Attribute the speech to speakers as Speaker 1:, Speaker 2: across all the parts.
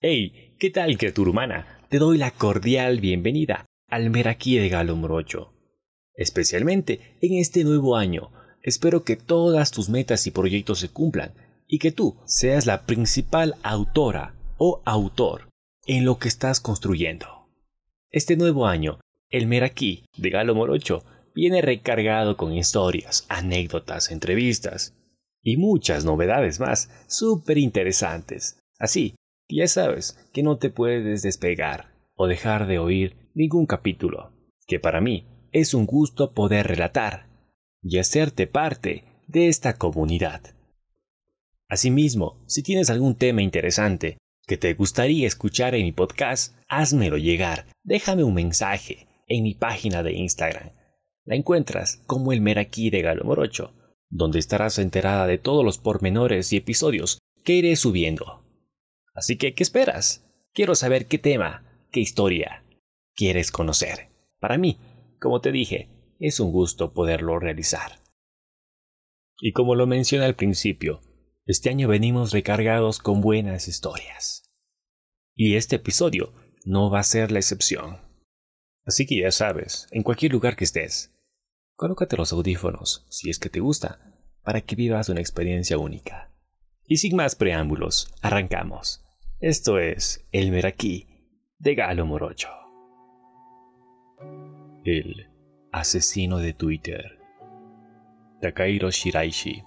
Speaker 1: Hey, ¿qué tal, humana? Te doy la cordial bienvenida al Meraquí de Galo Morocho. Especialmente en este nuevo año, espero que todas tus metas y proyectos se cumplan y que tú seas la principal autora o autor en lo que estás construyendo. Este nuevo año, el Meraquí de Galo Morocho viene recargado con historias, anécdotas, entrevistas y muchas novedades más súper interesantes. Así ya sabes que no te puedes despegar o dejar de oír ningún capítulo, que para mí es un gusto poder relatar y hacerte parte de esta comunidad. Asimismo, si tienes algún tema interesante que te gustaría escuchar en mi podcast, házmelo llegar, déjame un mensaje en mi página de Instagram. La encuentras como el Meraquí de Galo Morocho, donde estarás enterada de todos los pormenores y episodios que iré subiendo. Así que, ¿qué esperas? Quiero saber qué tema, qué historia quieres conocer. Para mí, como te dije, es un gusto poderlo realizar. Y como lo mencioné al principio, este año venimos recargados con buenas historias. Y este episodio no va a ser la excepción. Así que ya sabes, en cualquier lugar que estés, colócate los audífonos, si es que te gusta, para que vivas una experiencia única. Y sin más preámbulos, arrancamos. Esto es El Meraquí de Galo Morocho. El asesino de Twitter. Takahiro Shiraishi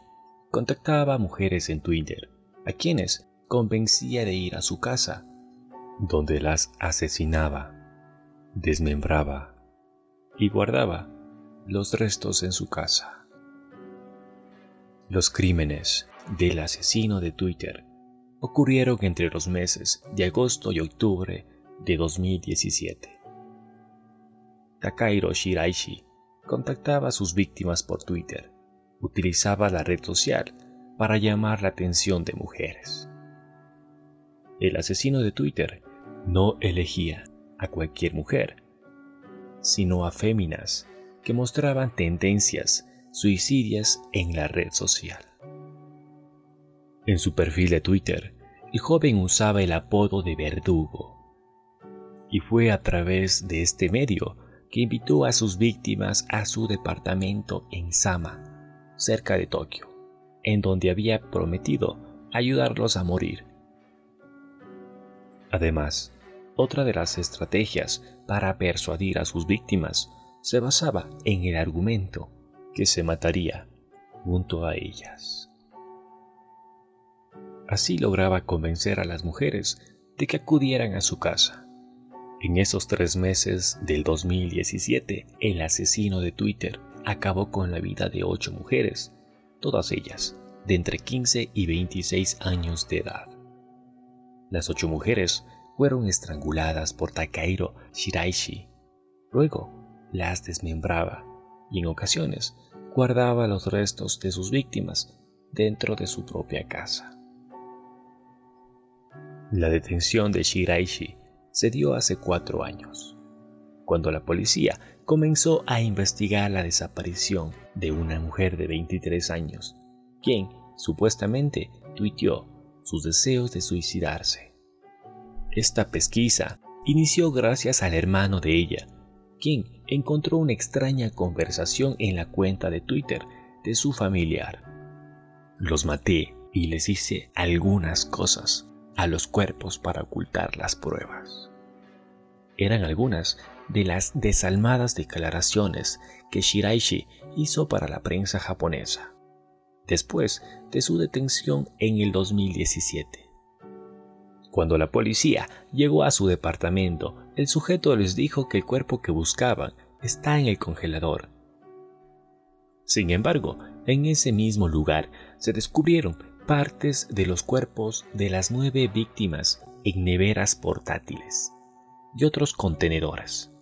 Speaker 1: contactaba a mujeres en Twitter, a quienes convencía de ir a su casa, donde las asesinaba, desmembraba y guardaba los restos en su casa. Los crímenes del asesino de Twitter ocurrieron entre los meses de agosto y octubre de 2017. Takahiro Shiraishi contactaba a sus víctimas por Twitter. Utilizaba la red social para llamar la atención de mujeres. El asesino de Twitter no elegía a cualquier mujer, sino a féminas que mostraban tendencias suicidias en la red social. En su perfil de Twitter, el joven usaba el apodo de verdugo. Y fue a través de este medio que invitó a sus víctimas a su departamento en Sama, cerca de Tokio, en donde había prometido ayudarlos a morir. Además, otra de las estrategias para persuadir a sus víctimas se basaba en el argumento que se mataría junto a ellas. Así lograba convencer a las mujeres de que acudieran a su casa. En esos tres meses del 2017, el asesino de Twitter acabó con la vida de ocho mujeres, todas ellas de entre 15 y 26 años de edad. Las ocho mujeres fueron estranguladas por Takahiro Shiraishi. Luego las desmembraba y en ocasiones guardaba los restos de sus víctimas dentro de su propia casa. La detención de Shiraishi se dio hace cuatro años, cuando la policía comenzó a investigar la desaparición de una mujer de 23 años, quien supuestamente tuiteó sus deseos de suicidarse. Esta pesquisa inició gracias al hermano de ella, quien encontró una extraña conversación en la cuenta de Twitter de su familiar. Los maté y les hice algunas cosas a los cuerpos para ocultar las pruebas. Eran algunas de las desalmadas declaraciones que Shiraishi hizo para la prensa japonesa, después de su detención en el 2017. Cuando la policía llegó a su departamento, el sujeto les dijo que el cuerpo que buscaban está en el congelador. Sin embargo, en ese mismo lugar se descubrieron partes de los cuerpos de las nueve víctimas en neveras portátiles y otros contenedores.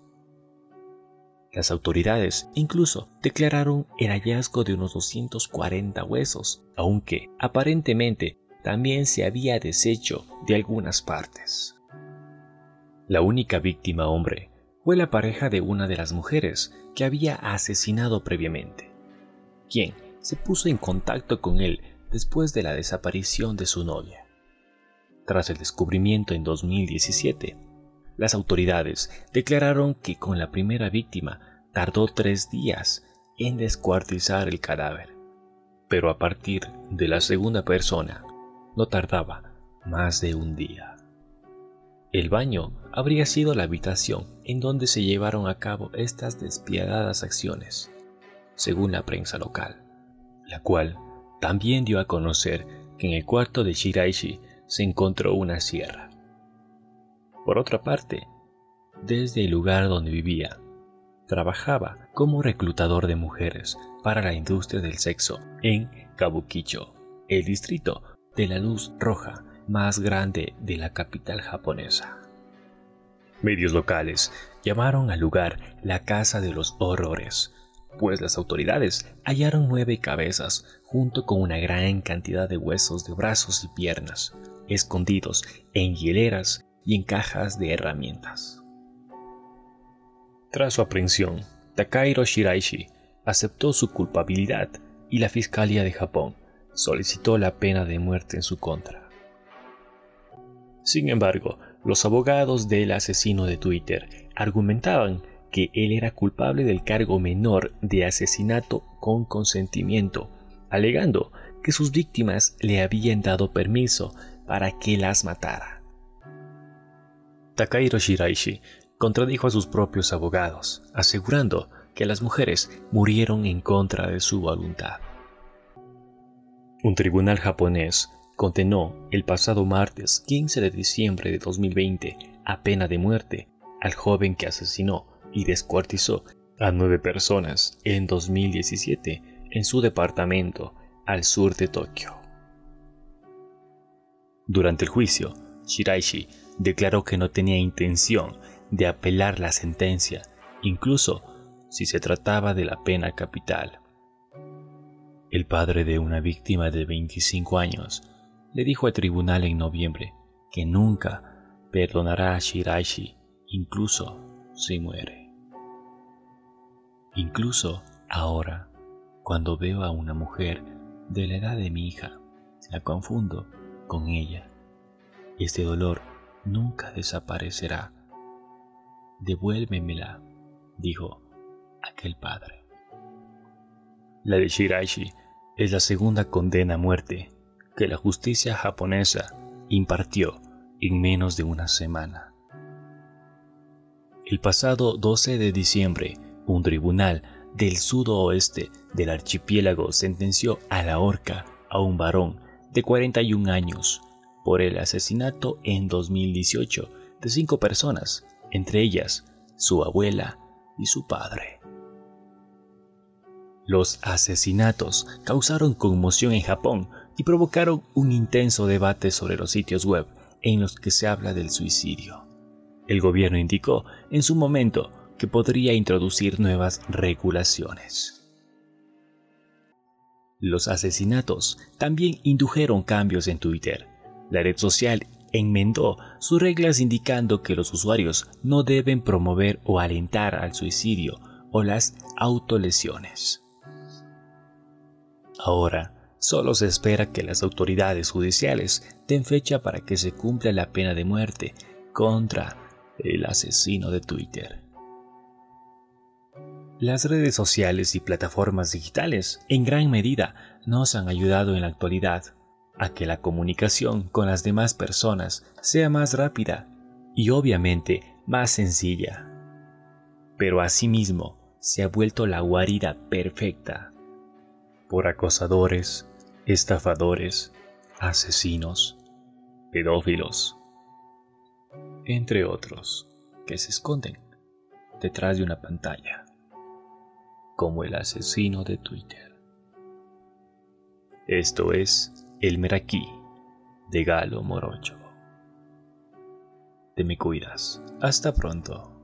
Speaker 1: Las autoridades incluso declararon el hallazgo de unos 240 huesos, aunque aparentemente también se había deshecho de algunas partes. La única víctima hombre fue la pareja de una de las mujeres que había asesinado previamente, quien se puso en contacto con él después de la desaparición de su novia. Tras el descubrimiento en 2017, las autoridades declararon que con la primera víctima tardó tres días en descuartizar el cadáver, pero a partir de la segunda persona no tardaba más de un día. El baño habría sido la habitación en donde se llevaron a cabo estas despiadadas acciones, según la prensa local, la cual también dio a conocer que en el cuarto de Shiraishi se encontró una sierra. Por otra parte, desde el lugar donde vivía, trabajaba como reclutador de mujeres para la industria del sexo en Kabukicho, el distrito de la luz roja más grande de la capital japonesa. Medios locales llamaron al lugar la Casa de los Horrores, pues las autoridades hallaron nueve cabezas junto con una gran cantidad de huesos de brazos y piernas, escondidos en hieleras y en cajas de herramientas. Tras su aprehensión, Takahiro Shiraishi aceptó su culpabilidad y la Fiscalía de Japón solicitó la pena de muerte en su contra. Sin embargo, los abogados del asesino de Twitter argumentaban que él era culpable del cargo menor de asesinato con consentimiento, alegando que sus víctimas le habían dado permiso para que las matara. Takahiro Shiraishi contradijo a sus propios abogados, asegurando que las mujeres murieron en contra de su voluntad. Un tribunal japonés condenó el pasado martes 15 de diciembre de 2020 a pena de muerte al joven que asesinó y descuartizó a nueve personas en 2017 en su departamento al sur de Tokio. Durante el juicio, Shiraishi declaró que no tenía intención de apelar la sentencia, incluso si se trataba de la pena capital. El padre de una víctima de 25 años le dijo al tribunal en noviembre que nunca perdonará a Shiraishi, incluso si muere. Incluso ahora, cuando veo a una mujer de la edad de mi hija, la confundo con ella. Este dolor nunca desaparecerá. Devuélvemela, dijo aquel padre. La de Shiraishi es la segunda condena a muerte que la justicia japonesa impartió en menos de una semana. El pasado 12 de diciembre, un tribunal del sudoeste del archipiélago sentenció a la horca a un varón de 41 años por el asesinato en 2018 de cinco personas, entre ellas su abuela y su padre. Los asesinatos causaron conmoción en Japón y provocaron un intenso debate sobre los sitios web en los que se habla del suicidio. El gobierno indicó en su momento que podría introducir nuevas regulaciones. Los asesinatos también indujeron cambios en Twitter. La red social enmendó sus reglas indicando que los usuarios no deben promover o alentar al suicidio o las autolesiones. Ahora, Solo se espera que las autoridades judiciales den fecha para que se cumpla la pena de muerte contra el asesino de Twitter. Las redes sociales y plataformas digitales en gran medida nos han ayudado en la actualidad a que la comunicación con las demás personas sea más rápida y obviamente más sencilla. Pero asimismo se ha vuelto la guarida perfecta por acosadores, estafadores, asesinos, pedófilos, entre otros, que se esconden detrás de una pantalla, como el asesino de Twitter. Esto es El Meraquí de Galo Morocho. Te me cuidas. Hasta pronto.